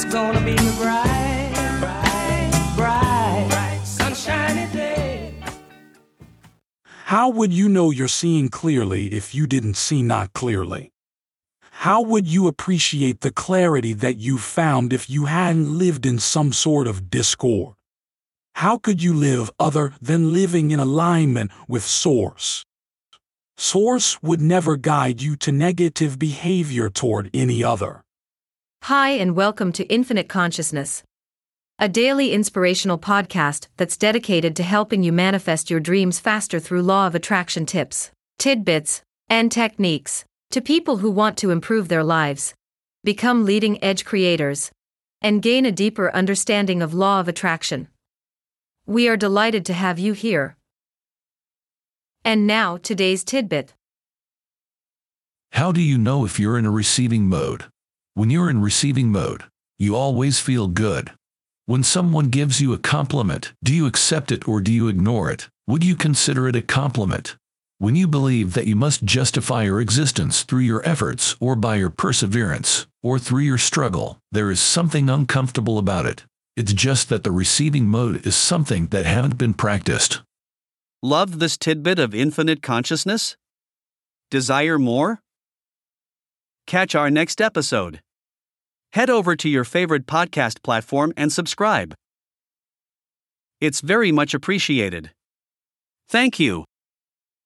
It's gonna be a bright, bright, bright, bright, sunshiny day. How would you know you're seeing clearly if you didn't see not clearly? How would you appreciate the clarity that you found if you hadn't lived in some sort of discord? How could you live other than living in alignment with Source? Source would never guide you to negative behavior toward any other. Hi, and welcome to Infinite Consciousness, a daily inspirational podcast that's dedicated to helping you manifest your dreams faster through law of attraction tips, tidbits, and techniques to people who want to improve their lives, become leading edge creators, and gain a deeper understanding of law of attraction. We are delighted to have you here. And now, today's tidbit. How do you know if you're in a receiving mode? When you're in receiving mode, you always feel good. When someone gives you a compliment, do you accept it or do you ignore it? Would you consider it a compliment? When you believe that you must justify your existence through your efforts or by your perseverance or through your struggle, there is something uncomfortable about it. It's just that the receiving mode is something that haven't been practiced. Love this tidbit of infinite consciousness? Desire more? Catch our next episode. Head over to your favorite podcast platform and subscribe. It's very much appreciated. Thank you.